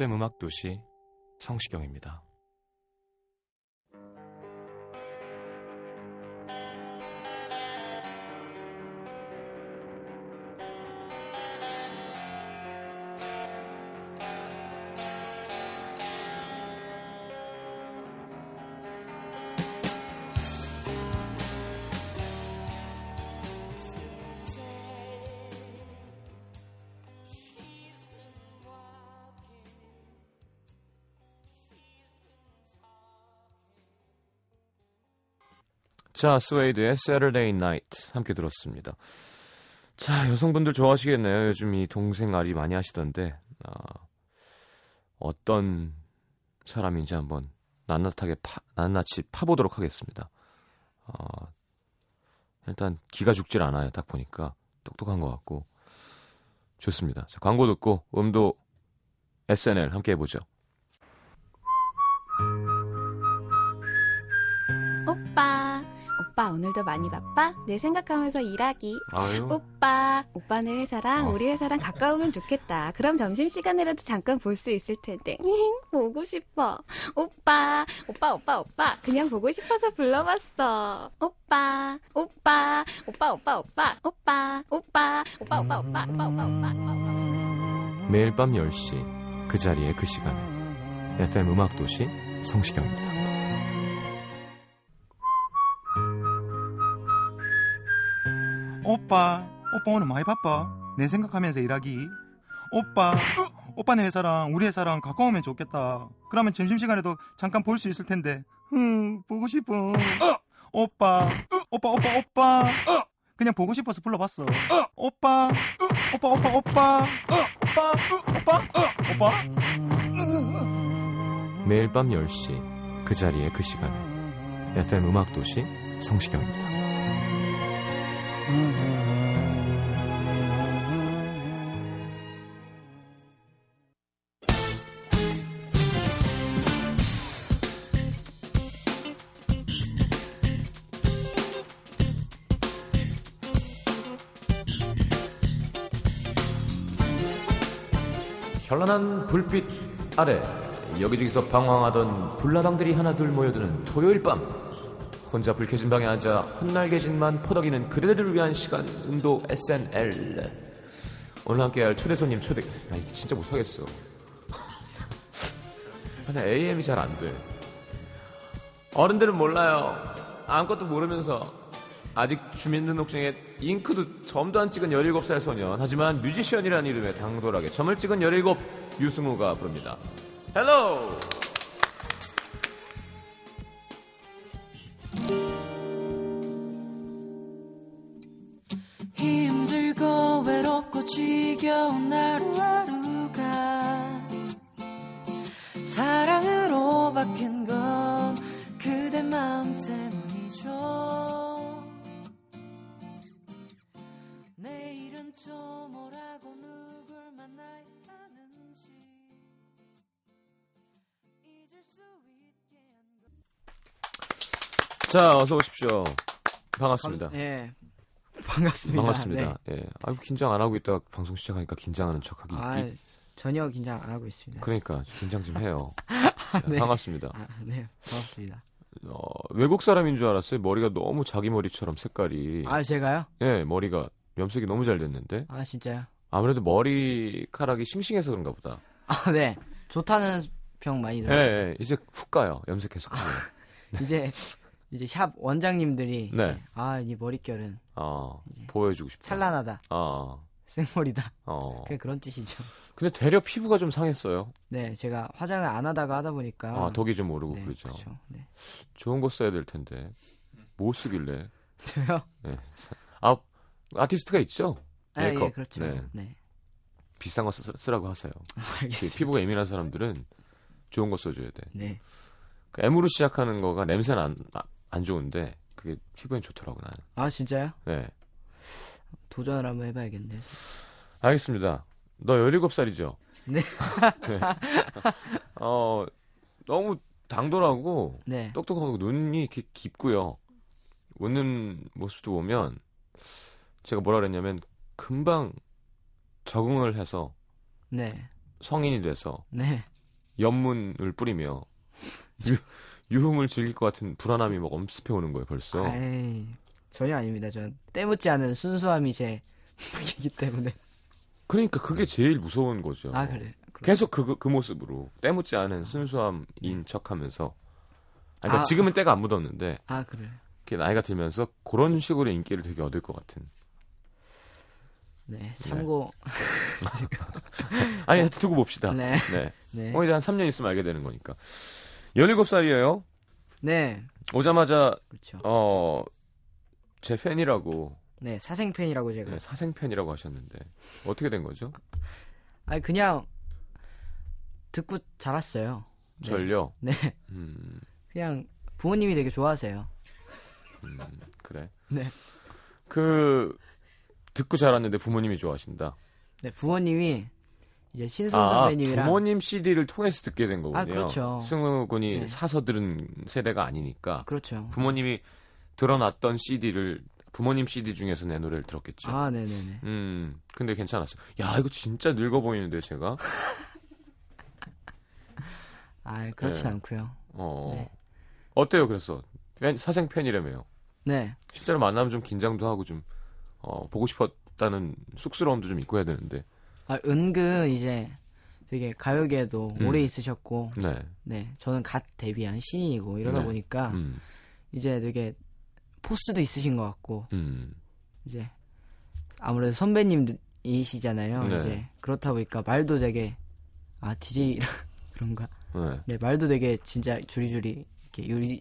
FM 음악 도시 성시경입니다. 자, 스웨이드의 Saturday Night 함께 들었습니다. 자, 여성분들 좋아하시겠네요. 요즘 이 동생 알이 많이 하시던데 아, 어떤 사람인지 한번 낱낱하게 파, 낱낱이 파보도록 하겠습니다. 아, 일단 기가 죽질 않아요. 딱 보니까 똑똑한 것 같고 좋습니다. 자, 광고 듣고 음도 SNL 함께 해보죠. 오빠 오늘도 많이 바빠? 내 생각하면서 일하기. 아유, 오빠, 오빠네 회사랑 어. 우리 회사랑 가까우면 좋겠다. 그럼 점심 시간이라도 잠깐 볼 수 있을 텐데. 보고 싶어. 오빠, 오빠, 오빠, 오빠. 그냥 보고 싶어서 불러봤어. 오빠, 오빠, 오빠, 오빠, 오빠, 오빠, 오빠, 오빠, 오빠, 오빠, 오빠, 오빠, 오빠, 오빠. 매일 밤 10시 그 자리에 그 시간에 FM 음악 도시 성시경입니다. 오빠, 오빠 오늘 많이 바빠. 내 생각하면서 일하기. 오빠, 으, 오빠네 회사랑 우리 회사랑 가까우면 좋겠다. 그러면 점심시간에도 잠깐 볼 수 있을 텐데. 흠, 보고 싶어. 어, 오빠, 으, 오빠, 오빠, 오빠. 어, 그냥 보고 싶어서 불러봤어. 어, 오빠, 으, 오빠, 오빠, 오빠. 어, 오빠, 으, 오빠, 어, 오빠. 매일 밤 10시 그 자리에 그 시간에 FM 음악 도시 성시경입니다. 현란한 불빛 아래 여기저기서 방황하던 불나방들이 하나둘 모여드는 토요일 밤 혼자 불 켜진 방에 앉아 헛날개진만 퍼덕이는 그대들을 위한 시간 음도 SNL 오늘 함께할 초대 손님 초대. 나 이게 진짜 못하겠어. 나 AM이 잘 안돼. 어른들은 몰라요. 아무것도 모르면서. 아직 주민등록증에 잉크도 점도 안 찍은 17살 소년. 하지만 뮤지션이라는 이름에 당돌하게 점을 찍은 17 유승우가 부릅니다. 헬로 힘 자 어서 오십시오 반갑습니다 감- 예. 반갑습니다. 반갑습니다 네. 예. 아이고 긴장 안 하고 있다가 방송 시작하니까 긴장하는 척하기 아, 이- 전혀 긴장 안 하고 있습니다. 그러니까 긴장 좀 해요 자, 네. 반갑습니다 아, 네, 반갑습니다. 어, 외국 사람인 줄 알았어요 머리가 너무 자기 머리처럼 색깔이 아, 제가요? 예 머리가 염색이 너무 잘 됐는데 아, 진짜요? 아무래도 머리카락이 싱싱해서 그런가 보다 아, 네. 좋다는 평 많이 예, 들어요. 예, 이제 훅 가요. 염색해서 가면. 이제 이제 샵 원장님들이 네. 이제 아, 이 머릿결은 어, 보여주고 싶다. 찬란하다. 어, 생머리다. 어. 그게 그런 뜻이죠. 근데 되려 피부가 좀 상했어요. 네, 제가 화장을 안 하다가 하다 보니까 아, 독이 좀 오르고 네, 그러죠. 그렇죠. 네. 좋은 거 써야 될 텐데. 뭐 쓰길래? 저요? 네. 아, 아티스트가 있죠? 아, 예, 메이크업. 그렇죠. 네. 네. 비싼 거 쓰, 쓰라고 하세요. 그 알겠습니다. 피부가 예민한 사람들은 좋은 거 써줘야 돼. 네. 그 M으로 시작하는 거가 안, 아- 안 좋은데 그게 피부엔 좋더라고 나는. 아, 진짜요? 네. 도전을 한번 해봐야겠네요. 알겠습니다. 너 17살이죠? 네. 어, 너무 당돌하고 네. 똑똑하고 눈이 이렇게 깊고요. 웃는 모습도 보면 제가 뭐라 그랬냐면 금방 적응을 해서 네. 성인이 돼서 네. 연문을 뿌리며 유, 유흥을 즐길 것 같은 불안함이 막 엄습해 오는 거예요 벌써. 에이, 전혀 아닙니다. 전 때묻지 않은 순수함이 제 무기이기 때문에. 그러니까 그게 제일 무서운 거죠. 아, 그래. 그렇- 계속 그, 그 모습으로 때묻지 않은 순수함인 척하면서. 아니, 그러니까 아. 지금은 때가 안 묻었는데 아, 그래. 이렇게 나이가 들면서 그런 식으로 인기를 되게 얻을 것 같은. 네. 참고. 아니 두고 봅시다. 네. 네. 네. 뭐 이제 한 3년 있으면 알게 되는 거니까. 17살이에요. 네. 오자마자 그렇죠. 어, 제 팬이라고 네. 사생 팬이라고 제가. 네, 사생 팬이라고 하셨는데 어떻게 된 거죠? 아니, 그냥 듣고 자랐어요. 네. 절요. 네. 음, 그냥 부모님이 되게 좋아하세요. 음, 그래. 네. 그 듣고 자랐는데 부모님이 좋아하신다. 네. 부모님이 이제 신승 아, 선배님이랑. 부모님 CD를 통해서 듣게 된 거군요. 아, 그렇죠. 승우 군이 네. 사서 들은 세대가 아니니까 그렇죠. 부모님이 들어놨던 CD를 부모님 CD 중에서 내 노래를 들었겠죠. 아, 네네네. 음, 근데 괜찮았어. 야, 이거 진짜 늙어 보이는데 제가. 아, 그렇진 네. 않고요. 어. 네. 어때요? 그래서 팬, 사생 팬이라며요. 네. 실제로 만나면 좀 긴장도 하고 좀 어, 보고 싶었다는 쑥스러움도 좀 있고 해야 되는데. 아, 은근 이제 되게 가요계에도 음. 오래 있으셨고, 네. 네. 저는 갓 데뷔한 신인이고, 이러다 네. 보니까 음. 이제 되게 포스도 있으신 것 같고, 음. 이제 아무래도 선배님이시잖아요. 네. 이제 그렇다 보니까 말도 되게, 아, DJ 그런가? 네. 네, 말도 되게 진짜 조리조리 이렇게 요리,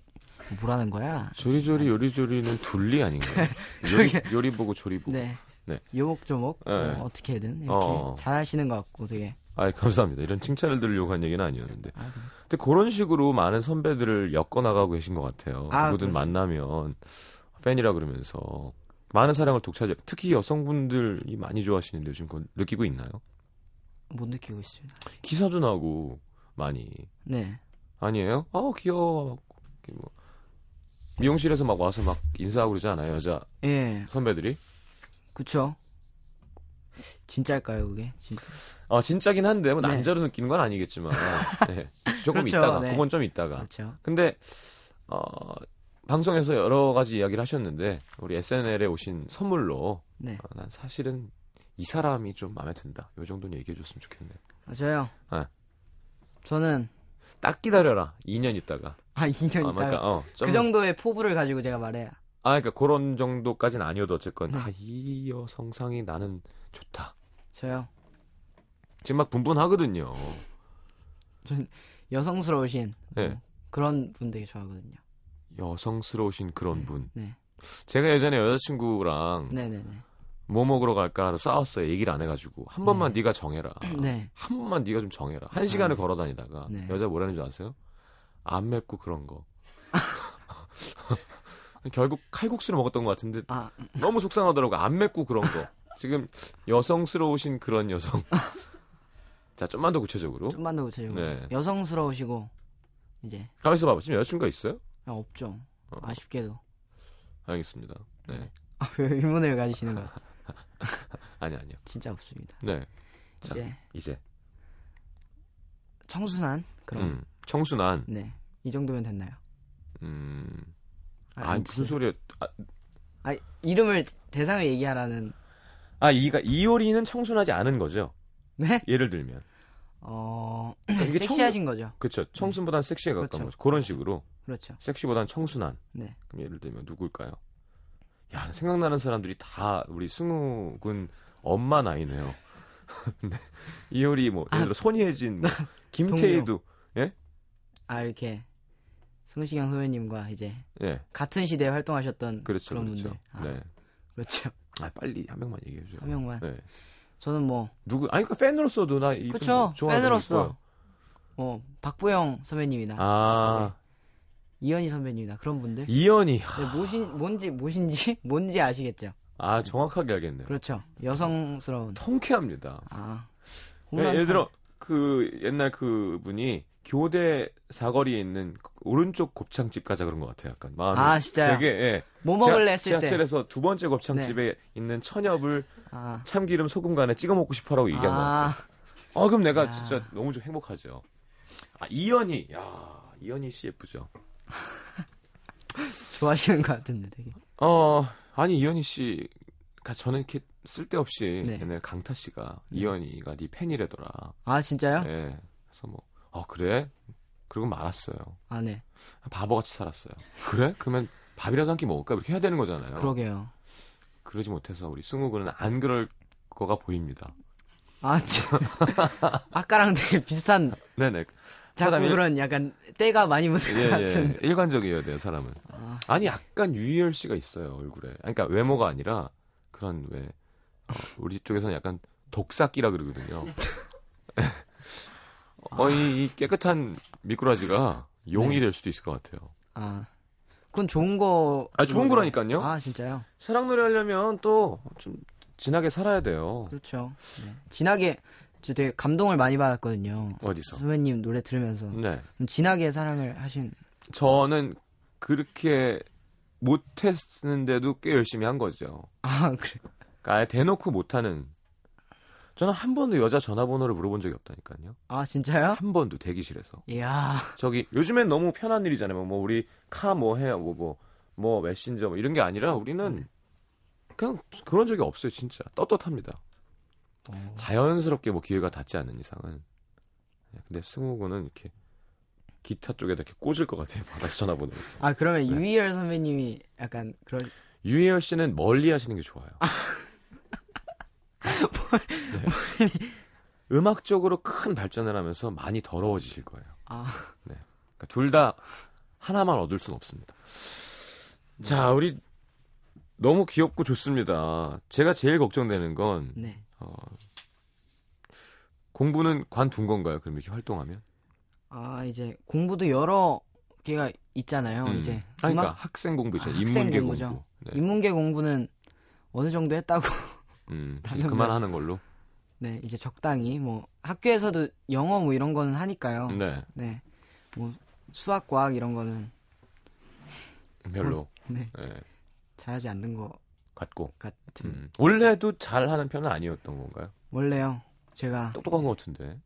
뭐라는 거야? 조리조리 요리조리는 둘리 아닌가요? 요리, 요리 보고 조리 보고. 네. 네. 요목조목 네. 어, 어떻게든 이렇게 어. 잘하시는 것 같고 되게 아, 감사합니다. 이런 칭찬을 들으려고 한 얘기는 아니었는데. 아, 그래. 근데 그런 식으로 많은 선배들을 엮어 나가고 계신 것 같아요. 아, 누구든 그렇지. 만나면 팬이라 그러면서 많은 사랑을 독차지. 특히 여성분들이 많이 좋아하시는데 요즘 그거 느끼고 있나요? 못 느끼고 있습니다. 기사도 나고 많이 네. 아니에요? 아 귀여워. 막 뭐 미용실에서 막 와서 막 인사하고 그러지 않아요 여자 예, 선배들이? 그쵸. 진짜일까요, 그게? 진짜. 아 진짜긴 한데 뭐 네. 남자로 느끼는 건 아니겠지만 네. 조금 그렇죠, 있다가 네. 그건 좀 있다가 그렇죠. 근데 어, 방송에서 여러 가지 이야기를 하셨는데 우리 SNL에 오신 선물로 네. 어, 난 사실은 이 사람이 좀 마음에 든다. 요 정도는 얘기해 줬으면 좋겠네. 아, 저요. 네. 저는 딱 기다려라. 2년 있다가. 아 2년 아, 있다가 그러니까 어, 좀, 그 정도의 포부를 가지고 제가 말해야. 아 그러니까 그런 정도까지는 아니어도 어쨌건 네. 아, 이 여성상이 나는 좋다. 저요. 지금 막 분분하거든요. 여성스러우신 네. 뭐 그런 분 되게 좋아하거든요. 여성스러우신 그런 분. 네. 제가 예전에 여자친구랑 네네네. 뭐 먹으러 갈까 싸웠어요. 얘기를 안 해가지고 한 번만 네. 네가 정해라. 네. 한 번만 네가 좀 정해라. 한 시간을 걸어 다니다가 네. 여자 뭐라는 줄 아세요? 안 맵고 그런 거. 결국 칼국수를 먹었던 것 같은데 아 너무 속상하더라고. 안 맵고 그런 거. 지금 여성스러우신 그런 여성. 자, 좀만 더 구체적으로. 좀만 더 구체적으로. 네. 여성스러우시고 이제 가만 있어 봐봐. 지금 여자친구가 있어요? 아, 없죠. 어. 아쉽게도. 알겠습니다. 네. 아, 왜 의문을 가지시는 거야? 아니, 아니요. 진짜 없습니다. 네. 자, 이제 이제. 청순한 그런. 음, 청순한. 네. 이 정도면 됐나요? 음. 아, 무슨 소리야. 아, 아, 이름을 대상을 얘기하라는. 아, 이가, 이효리는 청순하지 않은 거죠. 네? 예를 들면. 어 그러니까 이게 섹시하신 거죠. 그쵸. 청순보다는 섹시에 가까운 그렇죠. 거죠. 그런 식으로. 그렇죠. 섹시보단 청순한. 네. 그럼 예를 들면 누굴까요? 야, 생각나는 사람들이 다 우리 승욱은 엄마 나이네요. 네. 이효리 뭐 예를 들어 손예진, 뭐, 김태희도 아 이렇게 성시경 선배님과 이제 예, 같은 시대에 활동하셨던 그렇죠, 런 그렇죠. 분들. 아, 네. 그렇죠. 아, 빨리 한 명만 얘기해 주세요. 한 명만. 네. 저는 뭐 누구? 아니 그 팬으로서도 나 이. 좋아하는 팬으로서. 뭐 박보영 선배님이나 아, 이현희 선배님이나 그런 분들. 이연이. 네, 뭐신 뭔지 뭐신지 뭔지 아시겠죠? 아, 정확하게 알겠네요. 그렇죠. 여성스러운. 통쾌합니다. 아. 예, 예를 타- 들어 그 옛날 그 분이 교대 사거리에 있는 그 오른쪽 곱창집 가자 그런 것 같아요. 약간 마음이 아, 진짜요? 되게 예. 뭐 먹을래 지하- 했을 때. 네. 지하철에서 두 번째 곱창집에 있는 천엽을 아. 참기름 소금 간에 찍어 먹고 싶어라고 얘기한 것 아, 같아요. 어 그럼 내가 아. 진짜 너무 좀 행복하죠. 아 이연희, 야 이연희 씨 예쁘죠. 좋아하시는 것 같은데 되게. 어 아니 이연희 씨가 저는 이렇게 쓸데없이 네. 옛날 강타 씨가 이연희가 네 팬이래더라. 아, 진짜요? 예. 그래서 뭐, 어, 그래? 그러고 말았어요. 아, 네. 바보같이 살았어요. 그래? 그러면 밥이라도 한 끼 먹을까? 이렇게 해야 되는 거잖아요. 그러게요. 그러지 못해서 우리 승우군은 안 그럴 거가 보입니다. 아, 참. 아까랑 되게 비슷한 네네. 사람이- 그런 약간 때가 많이 묻은 예, 것 같은. 예. 일관적이어야 돼요, 사람은. 아, 아니, 약간 유희열 씨가 있어요, 얼굴에. 그러니까 외모가 아니라 그런 왜, 어, 우리 쪽에서는 약간 독삭기라 그러거든요. 어, 이, 이 깨끗한 미꾸라지가 용이 네. 될 수도 있을 것 같아요. 아. 그건 좋은 거. 아, 좋은 거라니까요? 아, 진짜요? 사랑 노래 하려면 또 좀 진하게 살아야 돼요. 그렇죠. 네. 진하게, 저 되게 감동을 많이 받았거든요. 어디서? 선배님 노래 들으면서. 네. 좀 진하게 사랑을 하신. 저는 그렇게 못했는데도 꽤 열심히 한 거죠. 아, 그래. 그러니까 아예 대놓고 못하는. 저는 한 번도 여자 전화번호를 물어본 적이 없다니까요. 아, 진짜요? 한 번도 대기실에서. 이야. 저기 요즘엔 너무 편한 일이잖아요. 뭐 우리 카 뭐 해요, 뭐뭐 뭐 메신저 뭐 이런 게 아니라 우리는 그냥 그런 적이 없어요, 진짜 떳떳합니다. 어. 자연스럽게 뭐 기회가 닿지 않는 이상은. 네, 근데 승우군은 이렇게 기타 쪽에다 이렇게 꽂을 것 같아요. 받아서 전화번호. 아, 그러면 네. 유희열 선배님이 약간 그런. 유혜열 씨는 멀리 하시는 게 좋아요. 네. 음악적으로 큰 발전을 하면서 많이 더러워지실 거예요. 아, 그러니까 둘다 하나만 얻을 수는 없습니다. 자, 우리 너무 귀엽고 좋습니다. 제가 제일 걱정되는 건 네. 어, 공부는 관둔 건가요? 그럼 이렇게 활동하면? 아, 이제 공부도 여러 개가 있잖아요. 음. 이제. 그러니까 음악- 학생 공부 있잖아요. 아, 인문계 공부죠. 공부. 네. 인문계 공부는 어느 정도 했다고. 음, 그만하는 걸로. 네, 이제 적당히 뭐 학교에서도 영어 뭐 이런 거는 하니까요. 네, 네. 뭐 수학, 과학 이런 거는 별로. 네, 네, 잘하지 않는 것 같고. 같은. 음. 원래도 잘하는 편은 아니었던 건가요? 원래요. 제가 똑똑한 것 같은데.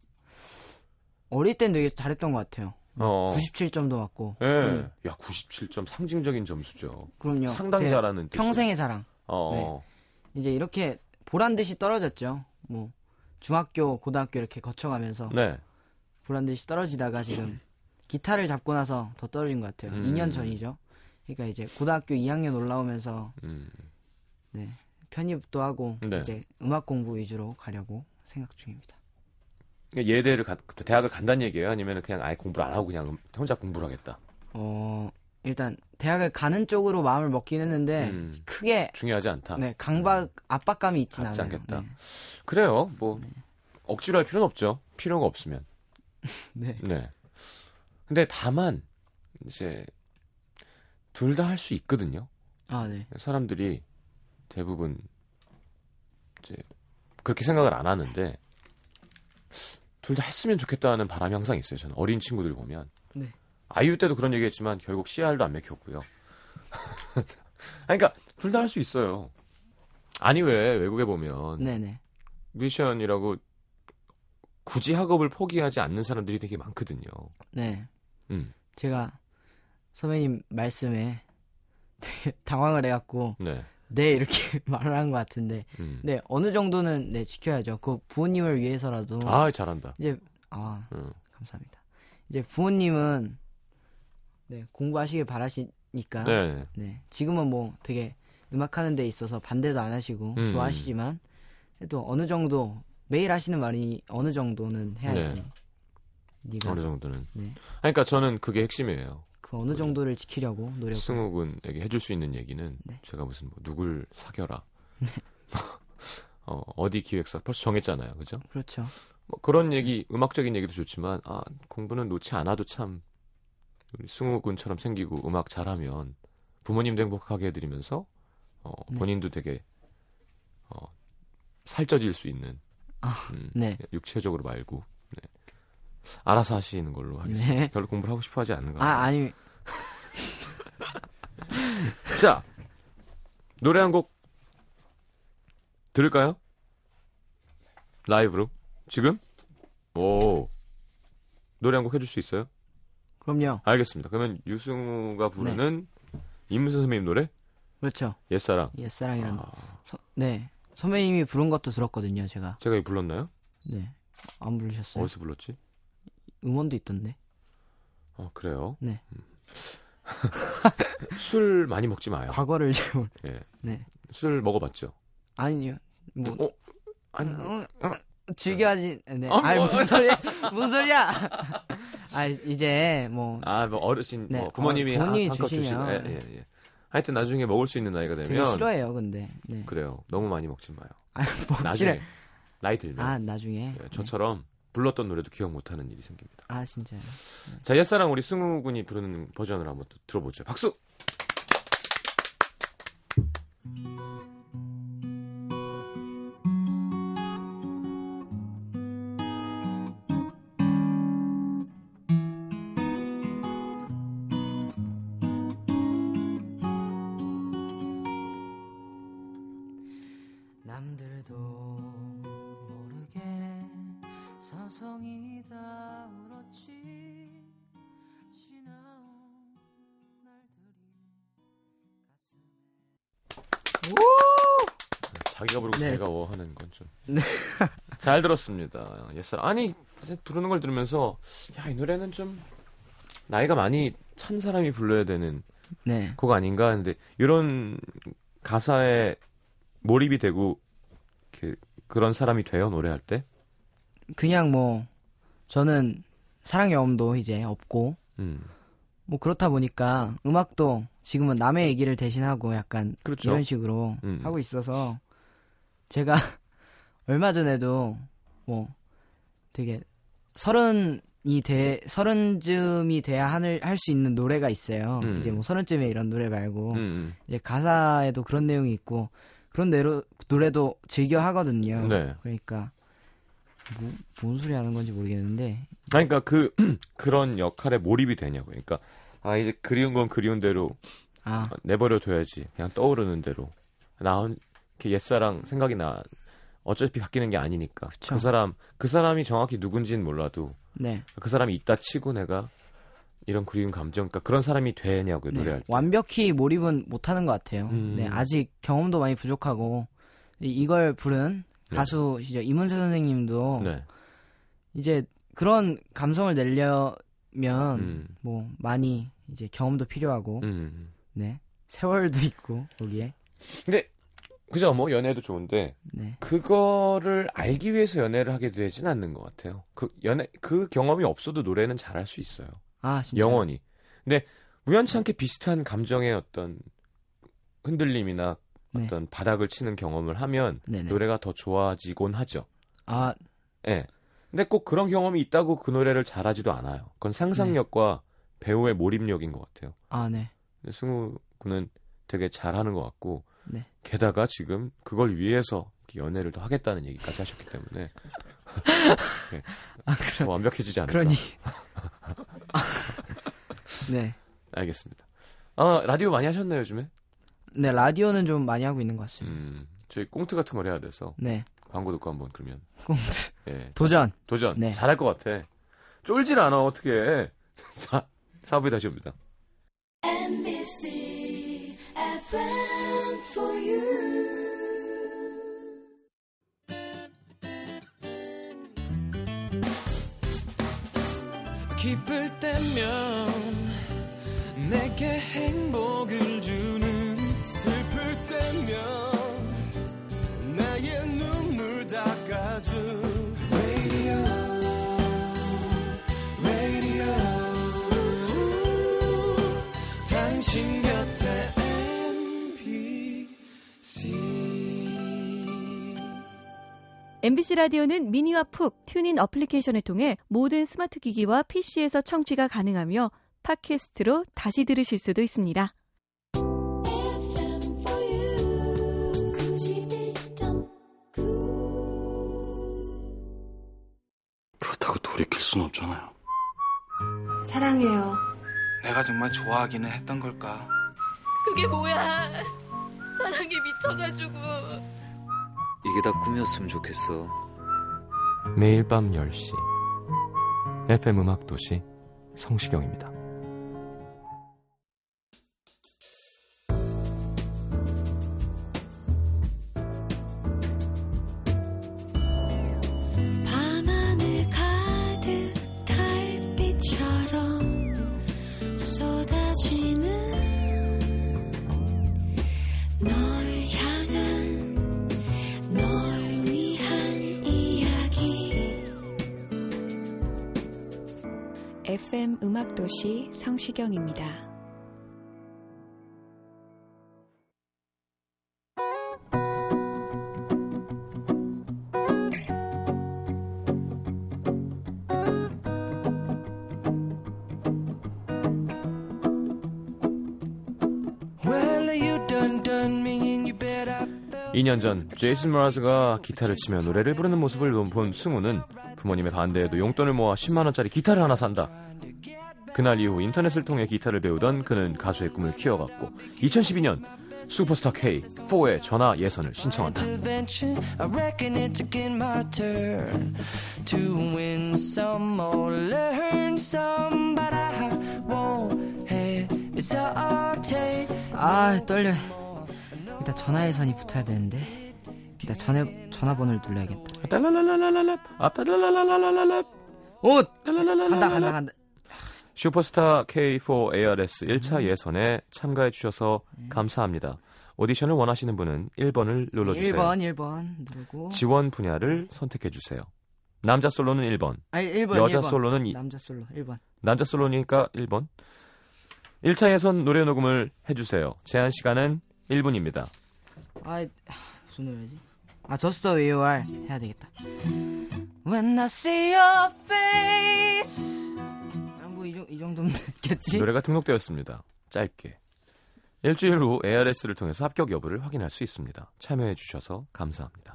어릴 땐 되게 잘했던 것 같아요. 어. 97점도 맞고. 예. 음, 야, 97점 상징적인 점수죠. 그럼요. 상당히 제 잘하는 뜻이에요. 평생의 사랑. 어. 이제 이렇게 보란 듯이 떨어졌죠. 뭐 중학교, 고등학교 이렇게 거쳐가면서 네. 보란 듯이 떨어지다가 지금 기타를 잡고 나서 더 떨어진 것 같아요. 음. 2년 전이죠. 그러니까 이제 고등학교 2학년 올라오면서 음. 네, 편입도 하고 네. 이제 음악 공부 위주로 가려고 생각 중입니다. 그러니까 예대를 가, 대학을 간다는 얘기예요? 아니면 그냥 아예 공부를 안 하고 그냥 음- 혼자 공부를 하겠다? 어 일단 대학을 가는 쪽으로 마음을 먹긴 했는데 음. 크게 중요하지 않다. 네 강박 압박감이 있진 않아요. 않겠다. 그래요. 뭐 억지로 할 필요는 없죠. 필요가 없으면. 네. 네. 네. 근데 다만 이제 둘 다 할 수 있거든요. 아 네. 사람들이 대부분 이제 그렇게 생각을 안 하는데 둘 다 했으면 좋겠다는 바람이 항상 있어요. 저는 어린 친구들 보면 네. 아이유 때도 그런 얘기했지만 결국 CR도 안 맥혔고요. 그러니까 둘 다 할 수 있어요. 아니 왜 외국에 보면 네네. 뮤지션이라고 굳이 학업을 포기하지 않는 사람들이 되게 많거든요. 네. 음, 제가 선배님 말씀에 되게 당황을 해갖고 네, 네 이렇게 말을 한 것 같은데 음. 네 어느 정도는 네 지켜야죠. 그 부모님을 위해서라도 아 잘한다. 이제 아 음. 감사합니다. 이제 부모님은 네, 공부하시길 바라시니까 네. 네. 지금은 뭐 되게 음악 하는 데 있어서 반대도 안 하시고 음. 좋아하시지만 또 어느 정도 매일 하시는 말이 어느 정도는 해야지. 네. 네가 어느 정도는. 네. 그러니까 저는 그게 핵심이에요. 그 어느 정도를 지키려고 노력. 승우 군에게 해줄 수 있는 얘기는 네. 제가 무슨 뭐 누굴 사겨라. 어, 어디 기획사 벌써 정했잖아요. 그죠? 그렇죠. 뭐 그런 얘기, 음악적인 얘기도 좋지만 아, 공부는 놓지 않아도 참 우리 승우 군처럼 생기고 음악 잘하면 부모님도 행복하게 해드리면서 어, 네. 본인도 되게 어, 살쪄질 수 있는 아, 음, 네. 육체적으로 말고 네. 알아서 하시는 걸로 하겠습니다. 네. 별로 공부를 하고 싶어 하지 않는 거아 아니 자, 노래 한 곡 들을까요? 라이브로? 지금? 오. 노래 한 곡 해줄 수 있어요? 그럼요. 알겠습니다. 그러면 유승우가 부르는 임무선 선배님 노래? 그렇죠. 옛사랑. 옛사랑이라는. 아, 서- 네. 선배님이 부른 것도 들었거든요. 제가. 제가 이 불렀나요? 네. 안 부르셨어요? 어디서 불렀지? 음원도 있던데. 어, 그래요? 네. 음. 술 많이 먹지 마요. 과거를 잘 몰. 예. 네. 술 먹어봤죠? 아니요. 뭐 어? 아니, 어, 어. 즐겨하지. 네. 아, 아니 뭐. 무슨 소리야? 무슨 소리야? 아 이제 뭐 아, 뭐 어르신, 네, 뭐 부모님이, 어, 부모님이 한- 주시면. 주시면. 예, 예, 예. 하여튼 나중에 먹을 수 있는 나이가 되면 싫어해요. 근데. 네. 그래요. 너무 많이 먹지 마요. 아 나중에. 나이 들면 아 나중에. 예, 저처럼 불렀던 노래도 기억 못하는 일이 생깁니다. 아 진짜요. 자, 옛사랑 우리 승우 군이 부르는 버전을 한번 또 들어보죠. 박수. 자기가 부르고 네. 자기가 워 하는 건 좀. 네. 잘 들었습니다. 옛사랑. 아니, 부르는 걸 들으면서 야, 이 노래는 좀 나이가 많이 찬 사람이 불러야 되는 네. 곡 아닌가 하는데 이런 가사에 몰입이 되고 이렇게 그런 사람이 돼요, 노래할 때? 그냥 뭐 저는 사랑 경험도 이제 없고 음. 뭐 그렇다 보니까 음악도 지금은 남의 얘기를 대신하고 약간 그렇죠. 이런 식으로 음. 하고 있어서 제가 얼마 전에도 뭐 되게 서른이 돼 서른쯤이 돼야 할수 있는 노래가 있어요. 음. 이제 뭐 서른쯤에 이런 노래 말고 음, 음. 이제 가사에도 그런 내용이 있고 그런 내로, 노래도 즐겨 하거든요. 네. 그러니까 뭐, 뭔 소리 하는 건지 모르겠는데 그러니까 그 그런 역할에 몰입이 되냐고. 그러니까 아 이제 그리운 건 그리운 대로 아 내버려 둬야지. 그냥 떠오르는 대로. 나 혼- 이렇게 옛사랑 생각이 나. 어차피 바뀌는 게 아니니까. 그쵸. 그 사람 그 사람이 정확히 누군지는 몰라도 네. 그 사람이 있다 치고 내가 이런 그리운 감정, 그러니까 그런 사람이 되냐고 네, 노래할 때. 완벽히 몰입은 못하는 것 같아요. 음. 네, 아직 경험도 많이 부족하고 이- 이걸 부른 네. 가수시죠 이문세 선생님도 네. 이제 그런 감성을 내려면 음. 뭐 많이 이제 경험도 필요하고 음. 네 세월도 있고 거기에 근데 그죠 뭐 연애도 좋은데 네 그거를 알기 위해서 연애를 하게 되진 않는 것 같아요. 그 연애 그 경험이 없어도 노래는 잘할 수 있어요. 아 진짜 영원히. 근데 우연치 않게 비슷한 감정의 어떤 흔들림이나 네. 어떤 바닥을 치는 경험을 하면 네네 노래가 더 좋아지곤 하죠. 아 예. 근데 꼭 그런 경험이 있다고 그 노래를 잘하지도 않아요. 그건 상상력과 배우의 몰입력인 것 같아요. 아, 네. 승우 군은 되게 잘하는 것 같고 네. 게다가 지금 그걸 위해서 연애를 더 하겠다는 얘기까지 하셨기 때문에 네. 아, 더 그러, 완벽해지지 않을까. 그러니. 네. 알겠습니다. 아 라디오 많이 하셨나요 요즘에? 네, 라디오는 좀 많이 하고 있는 것 같습니다. 음, 저희 꽁트 같은 걸 해야 돼서 네. 광고 듣고 한번 그러면 꽁트. 예 도전. 도전 네. 잘할 것 같아. 쫄질 않아 어떻게? 자 사부에 다시 옵니다. 기쁠 때면 내게 행복을 주 MBC 라디오는 미니와 푹 TuneIn 어플리케이션을 통해 모든 스마트 기기와 PC에서 청취가 가능하며 팟캐스트로 다시 들으실 수도 있습니다. FM for you 91.9 그렇다고 돌이킬 순 없잖아요. 사랑해요. 내가 정말 좋아하기는 했던 걸까? 그게 뭐야? 사랑에 미쳐가지고. 이게 다 꿈이었으면 좋겠어. 매일 밤 10시 FM 음악 도시 성시경입니다. 음악도시 성시경입니다. Well, you done done me and you bet I felt 2년 전 제이슨 모라즈가 기타를 치며 노래를 부르는 모습을 본 승우는 부모님의 반대에도 용돈을 모아 10만 원짜리 기타를 하나 산다. 그날 이후 인터넷을 통해 기타를 배우던 그는 가수의 꿈을 키워갔고 2012년 슈퍼스타 K4의 전화 예선을 신청한다. 아 떨려. 일단 전화 예선이 붙어야 되는데. 일단 전화 전화번호를 눌러야겠다. 딸랄랄랄랄랄, 앞딸랄랄랄랄랄. 오 간다 간다 간다. 슈퍼스타 K4 ARS 1차 예선에 참가해 주셔서 감사합니다. 오디션을 원하시는 분은 1번을 눌러주세요. 1번 1번 누르고. 지원 분야를 선택해 주세요. 남자 솔로는 1번, 아니 1번 여자 1번. 솔로는 이- 남자 솔로 1번. 남자 솔로니까 1번. 1차 예선 노래 녹음을 해주세요. 제한 시간은 1분입니다. 아 무슨 노래지? 아 Just the way you are 해야 되겠다. When I see your face. 이 정도면 됐겠지? 노래가 등록되었습니다. 짧게. 일주일 후 ARS를 통해서 합격 여부를 확인할 수 있습니다. 참여해 주셔서 감사합니다.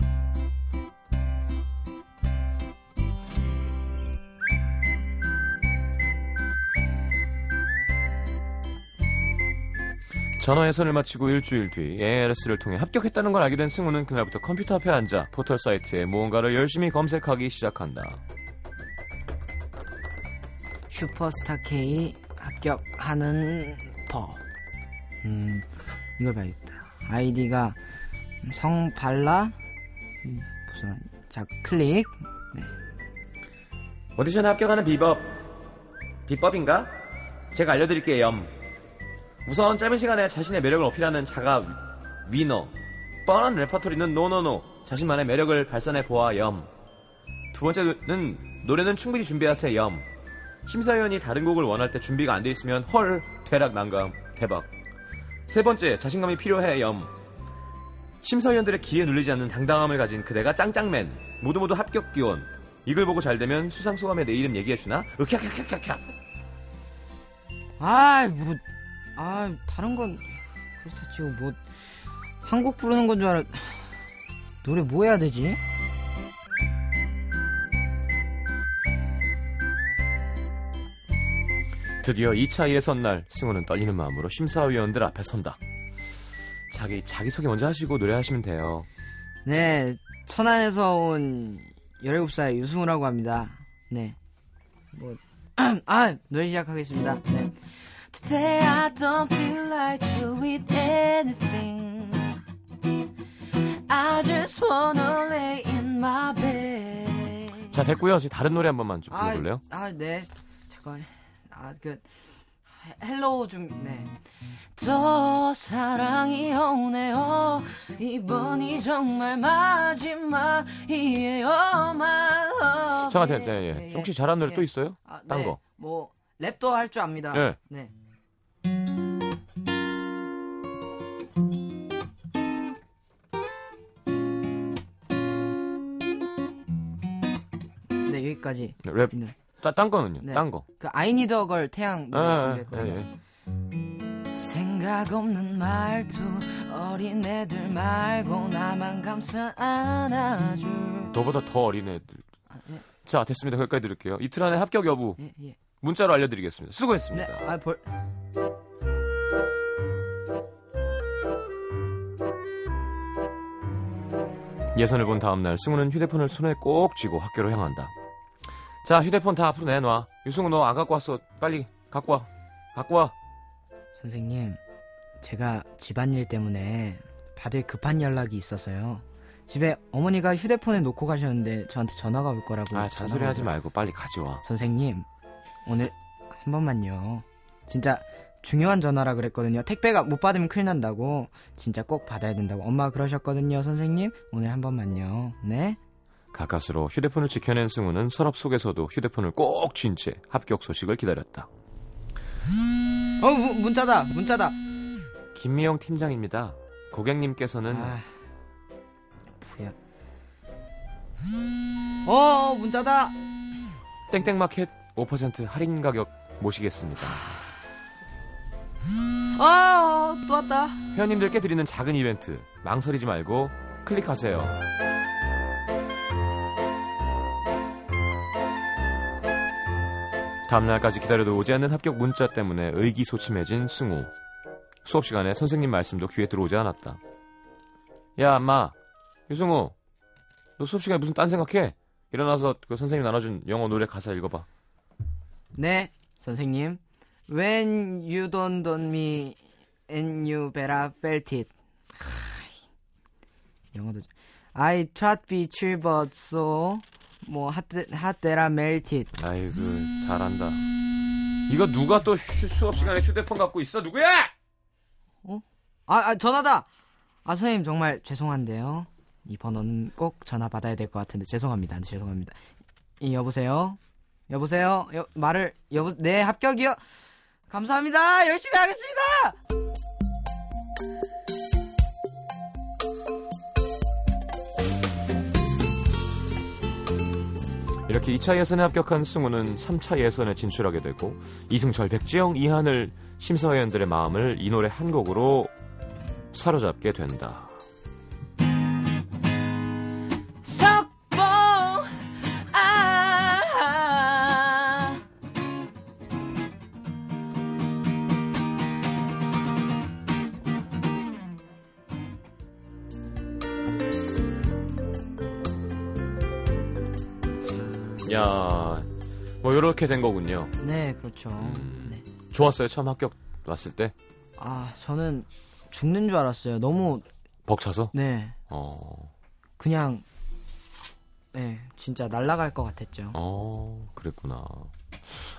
전화 예선을 마치고 일주일 뒤 ARS를 통해 합격했다는 걸 알게 된 승우는 그날부터 컴퓨터 앞에 앉아 포털 사이트에 무언가를 열심히 검색하기 시작한다. 슈퍼스타 K 합격하는 법. 음, 이걸 봐야겠다. 아이디가 성발라 음, 무슨 자 클릭. 네. 오디션 합격하는 비법. 비법인가? 제가 알려드릴게요. 우선 짧은 시간에 자신의 매력을 어필하는 자가 winner. 뻔한 레퍼토리는 no no no. 자신만의 매력을 발산해 보아염. 두 번째는 노래는 충분히 준비하세요. 염. 심사위원이 다른 곡을 원할 때 준비가 안 돼 있으면 헐 대략 난감 대박. 세 번째 자신감이 필요해 염. 심사위원들의 기에 눌리지 않는 당당함을 가진 그대가 짱짱맨. 모두 모두 합격 기원. 이걸 보고 잘 되면 수상 소감에 내 이름 얘기해 주나? 으캬캬캬캬캬. 아, 뭐, 아, 다른 건 그렇다 치고 뭐한곡 부르는 건 줄 알아. 노래 뭐 해야 되지? 드디어 2차 예선 날 승우는 떨리는 마음으로 심사위원들 앞에 선다. 자기 자기 소개 먼저 하시고 노래하시면 돼요. 네, 천안에서 온 17살 유승우라고 합니다. 네. 뭐, 아, 노래 시작하겠습니다. 네. Today I don't feel like to eat anything. I just wanna lay in my bed. 자 됐고요. 이제 다른 노래 한 번만 좀 아, 불러 볼래요? 아, 네. 잠깐. 아, 그, 헬로우 좀 네. 더 사랑이 오네요 이번이 정말 마지막이에요 my love 잠깐, 예, 예. 혹시 잘하는 노래 또 있어요? 아, 딴 네. 거. 뭐 랩도 할 줄 압니다. 네. 네. 네 여기까지 랩. 있는. 따- 딴 거는요? 네. 딴 거. 그 아이니더걸 태양 노래 예, 예, 준비했거든요. 예, 예. 생각 없는 말투 어린애들 말고 나만 감싸 안아줄 너보다 더 어린 애들. 예. 자, 됐습니다. 거기까지 들을게요. 이틀 안에 합격 여부 예, 예. 문자로 알려드리겠습니다. 수고했습니다. 네, 아, 벌... 예선을 본 다음날 승우는 휴대폰을 손에 꼭 쥐고 학교로 향한다. 자, 휴대폰 다 앞으로 내놔. 유승우 너 안 갖고 왔어. 빨리 갖고 와. 갖고 와. 선생님, 제가 집안일 때문에 받을 급한 연락이 있어서요. 집에 어머니가 휴대폰을 놓고 가셨는데 저한테 전화가 올 거라고. 아, 잔소리 하지. 말고 빨리 가져와. 선생님, 오늘 한 번만요. 진짜 중요한 전화라 그랬거든요. 택배가 못 받으면 큰일 난다고. 진짜 꼭 받아야 된다고. 엄마가 그러셨거든요, 선생님. 오늘 한 번만요. 네? 가까스로 휴대폰을 지켜낸 승우는 서랍 속에서도 휴대폰을 꼭 쥔 채 합격 소식을 기다렸다. 어, 문, 문자다, 문자다. 김미영 팀장입니다. 고객님께서는 아, 뭐야. 어, 문자다. 땡땡마켓 5% 할인 가격 모시겠습니다. 아, 또 왔다. 회원님들께 드리는 작은 이벤트 망설이지 말고 클릭하세요. 다음날까지 기다려도 오지 않는 합격 문자 때문에 의기소침해진 승우. 수업 시간에 선생님 말씀도 귀에 들어오지 않았다. 야, 엄마, 유승우, 너 수업 시간에 무슨 딴 생각해? 일어나서 그 선생님 나눠준 영어 노래 가사 읽어봐. 네, 선생님. When you don't don me and you better felt it. 영어도 좀. I tried be chill but so 뭐 that I melted. 아이고, 잘한다. 이거 누가 또 휴- 수업 시간에 휴대폰 갖고 있어? 누구야? 아, 아 전화다. 아 선생님 정말 죄송한데요. 이 번호는 꼭 전화 받아야 될 것 같은데 죄송합니다. 죄송합니다. 이 여보세요. 여보세요. 여, 말을 여보 네 합격이요. 감사합니다. 열심히 하겠습니다. 이렇게 2차 예선에 합격한 승우는 3차 예선에 진출하게 되고 이승철, 백지영, 이한을 심사위원들의 마음을 이 노래 한 곡으로 사로잡게 된다. 뭐 이렇게 된 거군요. 네, 그렇죠. 음. 네. 좋았어요. 처음 합격 왔을 때 아, 저는 죽는 줄 알았어요. 너무 벅차서. 네. 어, 그냥 네, 진짜 날아갈 것 같았죠. 어, 그랬구나.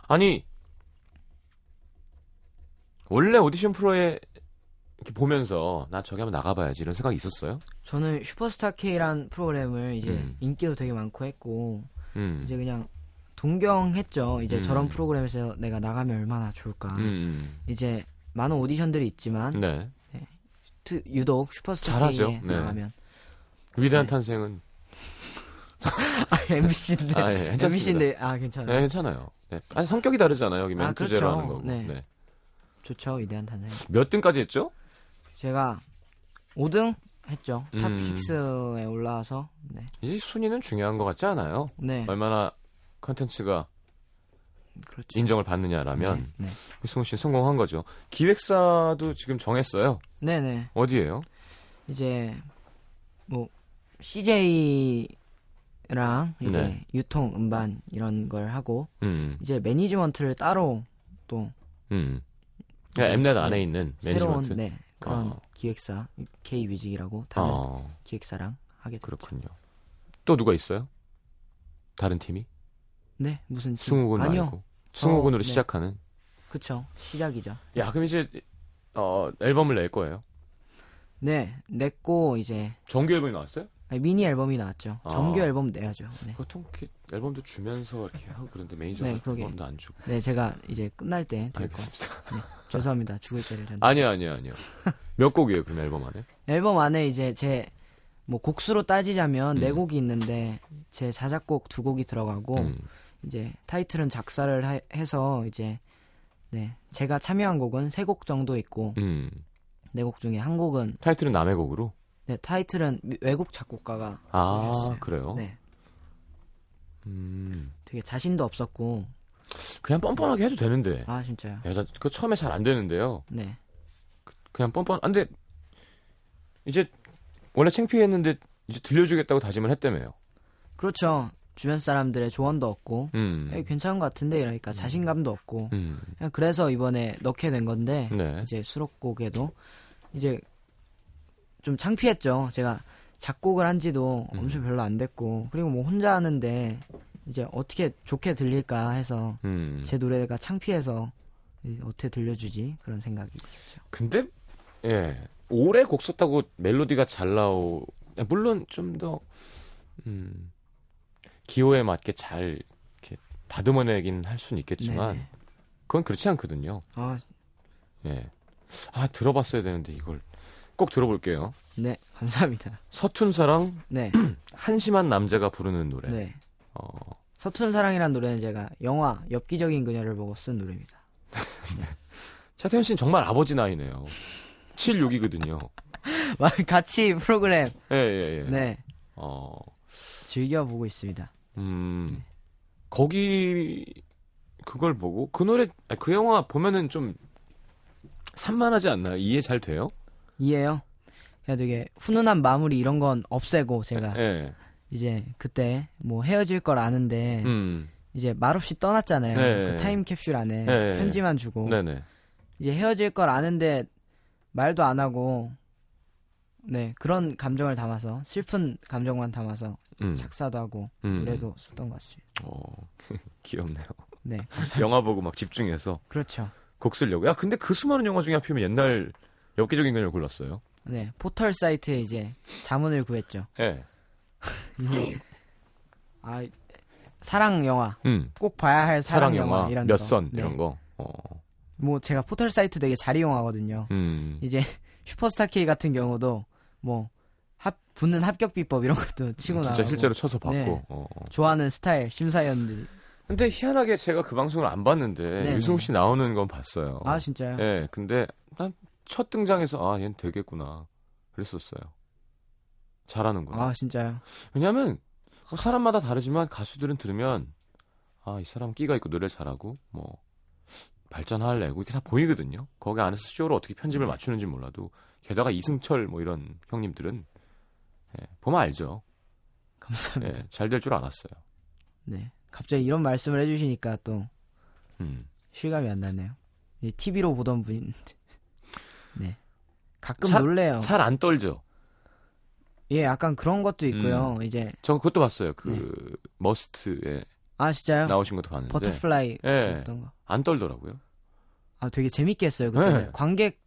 아니 원래 오디션 프로에 이렇게 보면서 나 저기 한번 나가봐야지 이런 생각이 있었어요. 저는 슈퍼스타 K란 프로그램을 이제 음. 인기도 되게 많고 했고 음, 이제 그냥 동경했죠. 이제 음. 저런 프로그램에서 내가 나가면 얼마나 좋을까. 음, 이제 많은 오디션들이 있지만 음. 네. 트- 유독 슈퍼스타. K에 네. 나가면 위대한 네. 탄생은 아, MBC인데 아, 예. MBC인데 아 괜찮아요. 네, 괜찮아요. 네. 아니 성격이 다르잖아요. 여기 아, 멘트제로 그렇죠. 하는 거고. 네. 네. 좋죠. 위대한 탄생. 몇 등까지 했죠? 제가 5등 했죠. 탑 음. 6에 올라와서 네. 이 순위는 중요한 것 같지 않아요? 네. 얼마나 컨텐츠가 그렇죠. 인정을 받느냐라면 네. 승우 씨 성공한 거죠. 기획사도 지금 정했어요. 네, 네. 어디예요? 이제 뭐 CJ랑 이제 네. 유통 음반 이런 걸 하고 음, 이제 매니지먼트를 따로 또 음. 그냥 엠넷 안에 네. 있는 새로운 매니지먼트. 네, 그런 어. 기획사 K 뮤직이라고 다른 어, 기획사랑 하게 됐죠. 그렇군요. 또 누가 있어요? 다른 팀이? 네, 무슨 팀? 승우군 아니요. 말고. 승우군으로 네. 시작하는. 그쵸. 시작이죠. 야, 그럼 이제 어, 앨범을 낼 거예요? 네, 냈고 이제 정규 앨범이 나왔어요? 아니, 미니 앨범이 나왔죠. 아. 정규 앨범 내야죠. 네. 보통 이렇게 앨범도 주면서 이렇게 하고 그런데 매니저 네, 그러게. 앨범도 안 주고. 네, 제가 이제 끝날 때 드릴 것. 같습니다. 네, 죄송합니다. 죽을 때를 전. 아니요, 아니요, 아니요. 몇 곡이에요, 그럼 앨범 안에? 앨범 안에 이제 제 뭐 곡수로 따지자면 음. 네 곡이 있는데 제 자작곡 두 곡이 들어가고 음. 이제 타이틀은 작사를 하- 해서 이제 네 제가 참여한 곡은 세 곡 정도 있고 음. 네곡 중에 한 곡은 타이틀은 남의 곡으로? 네 타이틀은 미- 외국 작곡가가 아, 써주셨어요. 그래요? 네 음. 되게 자신도 없었고 그냥 뻔뻔하게 해도 되는데. 아 진짜요 여자, 그 처음에 잘 안 되는데요. 네 그냥 뻔뻔, 안 돼. 이제, 원래 창피했는데, 이제 들려주겠다고 다짐을 했다며요. 그렇죠 주변 사람들의 조언도 없고 음. 에이, 괜찮은 것 같은데 이러니까 자신감도 없고 음. 그래서 이번에 넣게 된 건데 네. 이제 수록곡에도 이제 좀 창피했죠. 제가 작곡을 한지도 음. 엄청 별로 안 됐고 그리고 뭐 혼자 하는데 이제 어떻게 좋게 들릴까 해서 음. 제 노래가 창피해서 이- 어떻게 들려주지 그런 생각이 있었죠. 근데, 예. 오래 곡 썼다고 멜로디가 잘 나오, 물론 좀 더, 음, 기호에 맞게 잘, 이렇게 다듬어내긴 할 수는 있겠지만, 네. 그건 그렇지 않거든요. 아, 예. 아, 들어봤어야 되는데, 이걸. 꼭 들어볼게요. 네 감사합니다. 서툰 사랑, 네, 한심한 남자가 부르는 노래. 네. 어, 서툰 사랑이라는 노래는 제가 영화 엽기적인 그녀를 보고 쓴 노래입니다. 차태현 씨는 정말 아버지 나이네요. 76이거든요. 같이 프로그램 예, 예, 예. 네 어, 즐겨 보고 있습니다. 음, 거기, 그걸 보고, 그 노래, 그 영화 보면은 좀, 산만하지 않나요? 이해 잘 돼요? 이해요? 그냥 되게 훈훈한 마무리 이런 건 없애고 제가 예. 이제 그때 뭐 헤어질 걸 아는데 음, 이제 말없이 떠났잖아요. 네. 그 타임캡슐 안에 네. 편지만 주고 네네. 이제 헤어질 걸 아는데 말도 안 하고 네 그런 감정을 담아서 슬픈 감정만 담아서 음, 작사도 하고 음. 노래도 썼던 것 같습니다. 어, 귀엽네요. 네 영화 보고 막 집중해서 그렇죠. 곡 쓰려고. 야, 근데 그 수많은 영화 중에 하필이면 옛날 엽기적인 그녀를 골랐어요. 네 포털 사이트에 이제 자문을 구했죠. 예. 아 사랑 영화 음. 꼭 봐야 할 사랑, 사랑 영화, 영화, 이런 몇 거. 선, 네. 이런 거. 어. 뭐 제가 포털 사이트 되게 잘 이용하거든요. 음. 이제 슈퍼스타 K 같은 경우도 뭐 합, 붙는 합격 비법 이런 것도 치고 진짜 나가고 실제로 쳐서 봤고. 네. 어, 어. 좋아하는 스타일 심사위원들이 근데 희한하게 제가 그 방송을 안 봤는데 네네. 유승우 씨 나오는 건 봤어요. 아 진짜요? 예, 근데 난 첫 등장에서 아, 얘는 되겠구나. 그랬었어요. 잘하는구나. 아 진짜요? 왜냐면 뭐 사람마다 다르지만 가수들은 들으면 아, 이 사람 끼가 있고 노래 잘하고 뭐 발전할 애고 이렇게 다 보이거든요. 거기 안에서 쇼를 어떻게 편집을 네. 맞추는지 몰라도 게다가 이승철 뭐 이런 형님들은 예, 보면 알죠. 감사합니다. 예, 잘될 줄 알았어요. 네. 갑자기 이런 말씀을 해주시니까 또 음. 실감이 안 나네요. 이 TV로 보던 분인데. 네. 가끔 잘- 놀래요. 잘 안 떨죠. 예, 약간 그런 것도 있고요. 이제 전 그것도 봤어요. 그 머스트에 아 진짜요? 나오신 것도 봤는데 Butterfly 예. 어떤 거. 안 떨더라고요. 아 되게 재밌게 했어요 그때. 네. 관객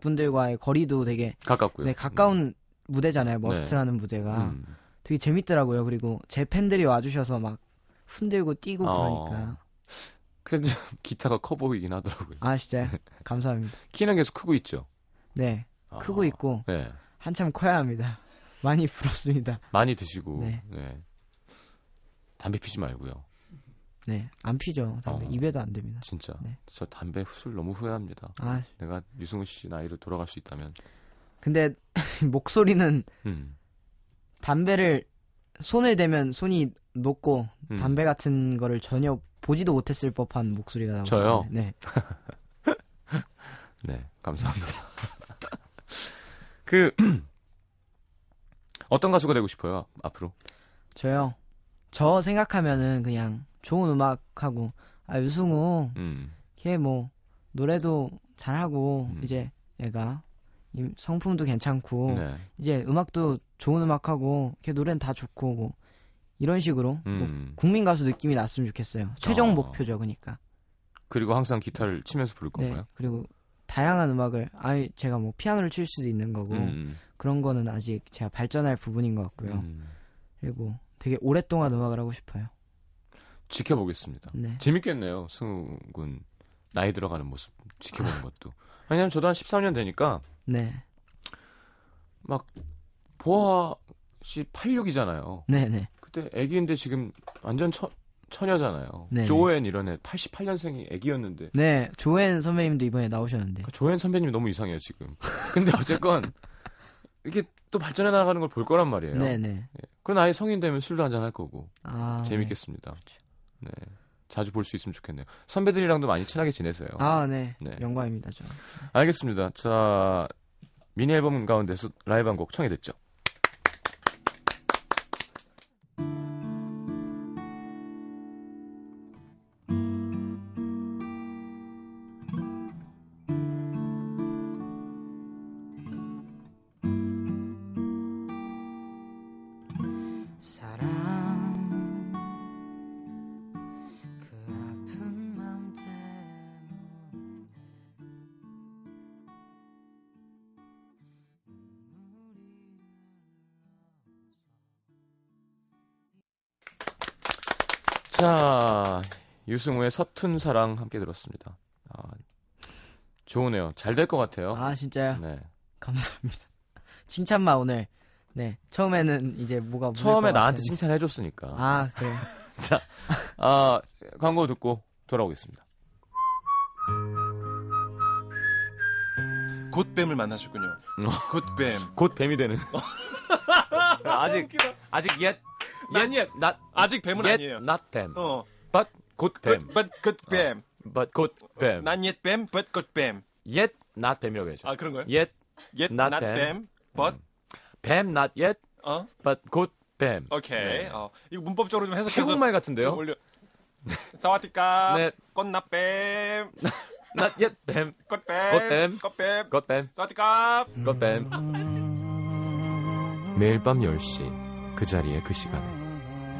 분들과의 거리도 되게 가깝고요. 네, 가까운 무대잖아요. 머스트라는 무대가. 음. 되게 재밌더라고요. 그리고 제 팬들이 와주셔서 막 흔들고 뛰고 어. 그러니까. 그래도 기타가 커 보이긴 하더라고요. 아 진짜요? 감사합니다. 키는 계속 크고 있죠. 네, 아, 크고 있고 네. 한참 커야 합니다. 많이 부럽습니다. 많이 드시고 네. 네. 담배 피지 말고요. 네, 안 피죠. 담배 어. 입에도 안 됩니다. 진짜. 네. 저 담배 술 너무 후회합니다. 아, 내가 유승우 씨 나이로 돌아갈 수 있다면. 근데 목소리는 음. 담배를 손을 대면 손이 녹고 음. 담배 같은 거를 전혀 보지도 못했을 법한 목소리가 나오고 저요? 네. 네, 감사합니다. 그 어떤 가수가 되고 싶어요 앞으로? 저요. 저 생각하면은 그냥 좋은 음악하고 아 유승우 음, 걔뭐 노래도 잘하고 음. 이제 얘가 이 성품도 괜찮고 네, 이제 음악도 좋은 음악하고 걔 노래는 다 좋고 뭐 이런 식으로 뭐 음, 국민 가수 느낌이 났으면 좋겠어요. 최종 어. 목표죠, 그러니까. 그리고 항상 기타를 치면서 부를 네. 건가요? 그리고 다양한 음악을 아니 제가 뭐 피아노를 칠 수도 있는 거고 음, 그런 거는 아직 제가 발전할 부분인 것 같고요. 음. 그리고 되게 오랫동안 음악을 하고 싶어요. 지켜보겠습니다. 네. 재밌겠네요. 승우 군 나이 들어가는 모습 지켜보는 것도. 왜냐면 저도 한 13년 되니까 네. 보아 씨 86이잖아요. 네, 네. 그때 애기인데 지금 완전 처, 처녀잖아요. 네. 조엔 이런 애 88년생이 애기였는데 네, 조엔 선배님도 이번에 나오셨는데. 그 조엔 선배님이 너무 이상해요 지금. 근데 어쨌건 이게 또 발전해 나가는 걸 볼 거란 말이에요. 네, 네. 그럼 아예 성인 되면 술도 한잔 할 거고 아, 재밌겠습니다. 그렇죠. 네. 자주 볼 수 있으면 좋겠네요. 선배들이랑도 많이 친하게 지내세요. 네. 아, 네. 네. 영광입니다, 저. 알겠습니다. 자, 미니 앨범 가운데서 라이브 한 곡 청해 듣죠. 자, 유승우의 서툰 사랑 함께 들었습니다. 아, 좋으네요. 잘 될 것 같아요. 아, 진짜요? 네. 감사합니다. 칭찬만 오늘. 네. 처음에는 이제 뭐가 처음에 것 나한테 같았는데. 칭찬해 줬으니까. 아, 그래. 자, 아, 광고 듣고 돌아오겠습니다. 곧뱀을 만나셨군요. 곧뱀. 곧 뱀이 되는. 아직, 아직 옛, 난 옛. not, 아직 뱀은 옛, 아니에요. not 뱀. 어. but 곧 뱀. but 곧뱀. but 곧 뱀. 난 옛뱀, but 곧뱀. 옛, not 뱀이라고 해야죠. 아 그런 거요? 옛, 옛 not not 뱀. 뱀, but 뱀, not yet, 어, but 곧 뱀. 오케이. 네. 어, 이거 문법적으로 좀 해석해서 태국말 좀 같은데요? 올려. 사와디까. 네. 꽃나뱀. not yet, 뱀. 꽃뱀. 꽃뱀. 꽃뱀. 곧 뱀. 사와디까. 곧 뱀. 매일 밤 10시 그 자리에 그 시간에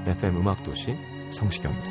FM 음악도시 성시경입니다.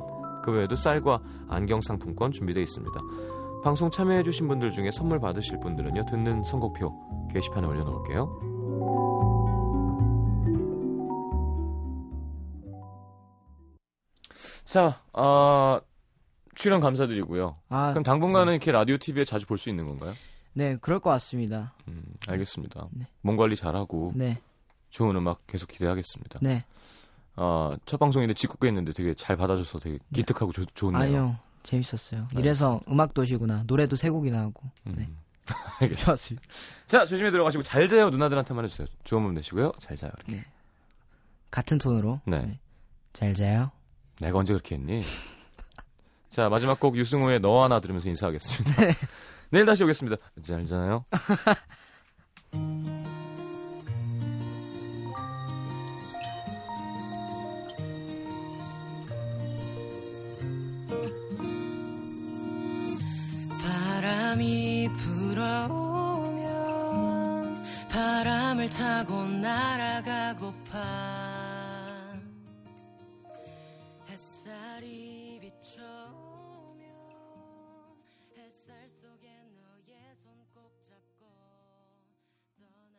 그 외에도 쌀과 안경 상품권 준비되어 있습니다. 방송 참여해주신 분들 중에 선물 받으실 분들은요, 듣는 선곡표 게시판에 올려놓을게요. 자, 아, 출연 감사드리고요. 아, 그럼 당분간은 이렇게 라디오 TV에 자주 볼 수 있는 건가요? 네, 그럴 것 같습니다. 음, 알겠습니다. 네. 몸 관리 잘하고 네, 좋은 음악 계속 기대하겠습니다. 네. 어, 첫 방송인데 직국에 했는데 되게 잘 받아줘서 되게 기특하고 좋- 좋네요. 아니요, 재밌었어요. 이래서 음악 도시구나. 노래도 세 곡이나 하고. 음, 네. 알겠습니다. 자, 조심히 들어가시고 잘 자요 누나들한테만 해주세요. 좋은 밤 되시고요. 잘 자요. 이렇게. 같은 톤으로. 네. 잘 자요. 내가 언제 그렇게 했니? 자, 마지막 곡 유승호의 너 하나 들으면서 인사하겠습니다. 내일 다시 오겠습니다. 잘 자요. 타고 날아가고파